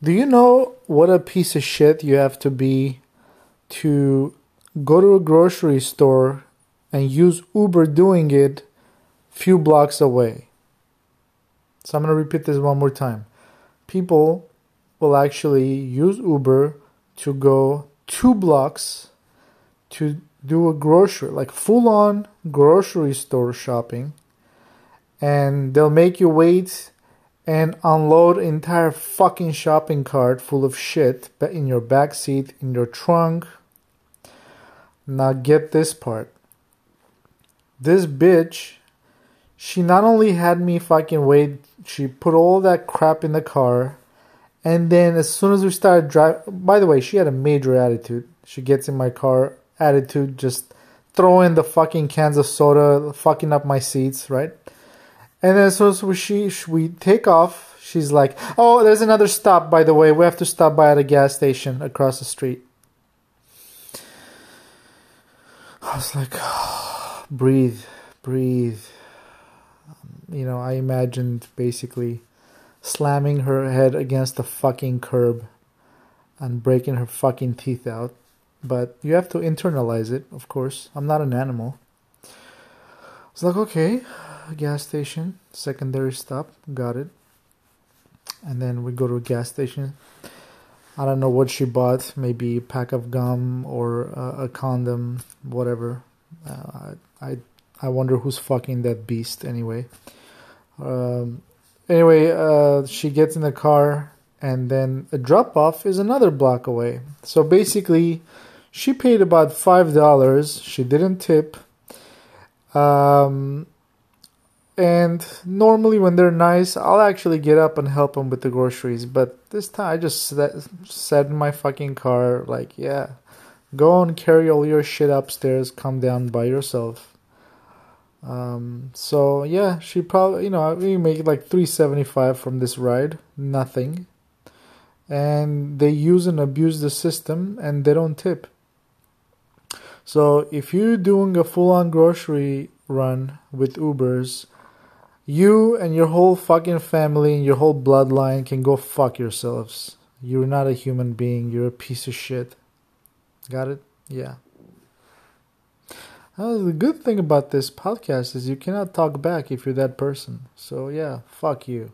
Do you know what a piece of shit you have to be to go to a grocery store and use Uber doing it few blocks away? So I'm going to repeat this one more time. People will actually use Uber to go two blocks to do a grocery, like full on grocery store shopping, and they'll make you wait and unload entire fucking shopping cart full of shit in your back seat, in your trunk. Now get this part. This bitch, she not only had me fucking wait, she put all that crap in the car, and then as soon as we started driving, by the way, she had a major attitude. She gets in my car, attitude, just throwing the fucking cans of soda, fucking up my seats, right? And then so, she we take off. She's like, "Oh, there's another stop. By the way, we have to stop by at a gas station across the street." I was like, oh, "Breathe, breathe." Um, you know, I imagined basically slamming her head against the fucking curb and breaking her fucking teeth out. But you have to internalize it, of course. I'm not an animal. I was like, okay, gas station, secondary stop, got it. And then we go to a gas station. I don't know what she bought, maybe a pack of gum or a, a condom, whatever. Uh, I I wonder who's fucking that beast anyway. Um, anyway, uh, she gets in the car, and then a drop off is another block away. So basically, she paid about five dollars. She didn't tip. Um, and normally, when they're nice, I'll actually get up and help them with the groceries. But this time, I just sat, in my fucking car, like, yeah, go and carry all your shit upstairs, come down by yourself. Um, so yeah, she probably, you know, we make like 375 from this ride, nothing. And they use and abuse the system and they don't tip. So if you're doing a full on grocery run with Ubers, you and your whole fucking family and your whole bloodline can go fuck yourselves. You're not a human being. You're a piece of shit. Got it? Yeah. Uh, the good thing about this podcast is you cannot talk back if you're that person. So, yeah, fuck you.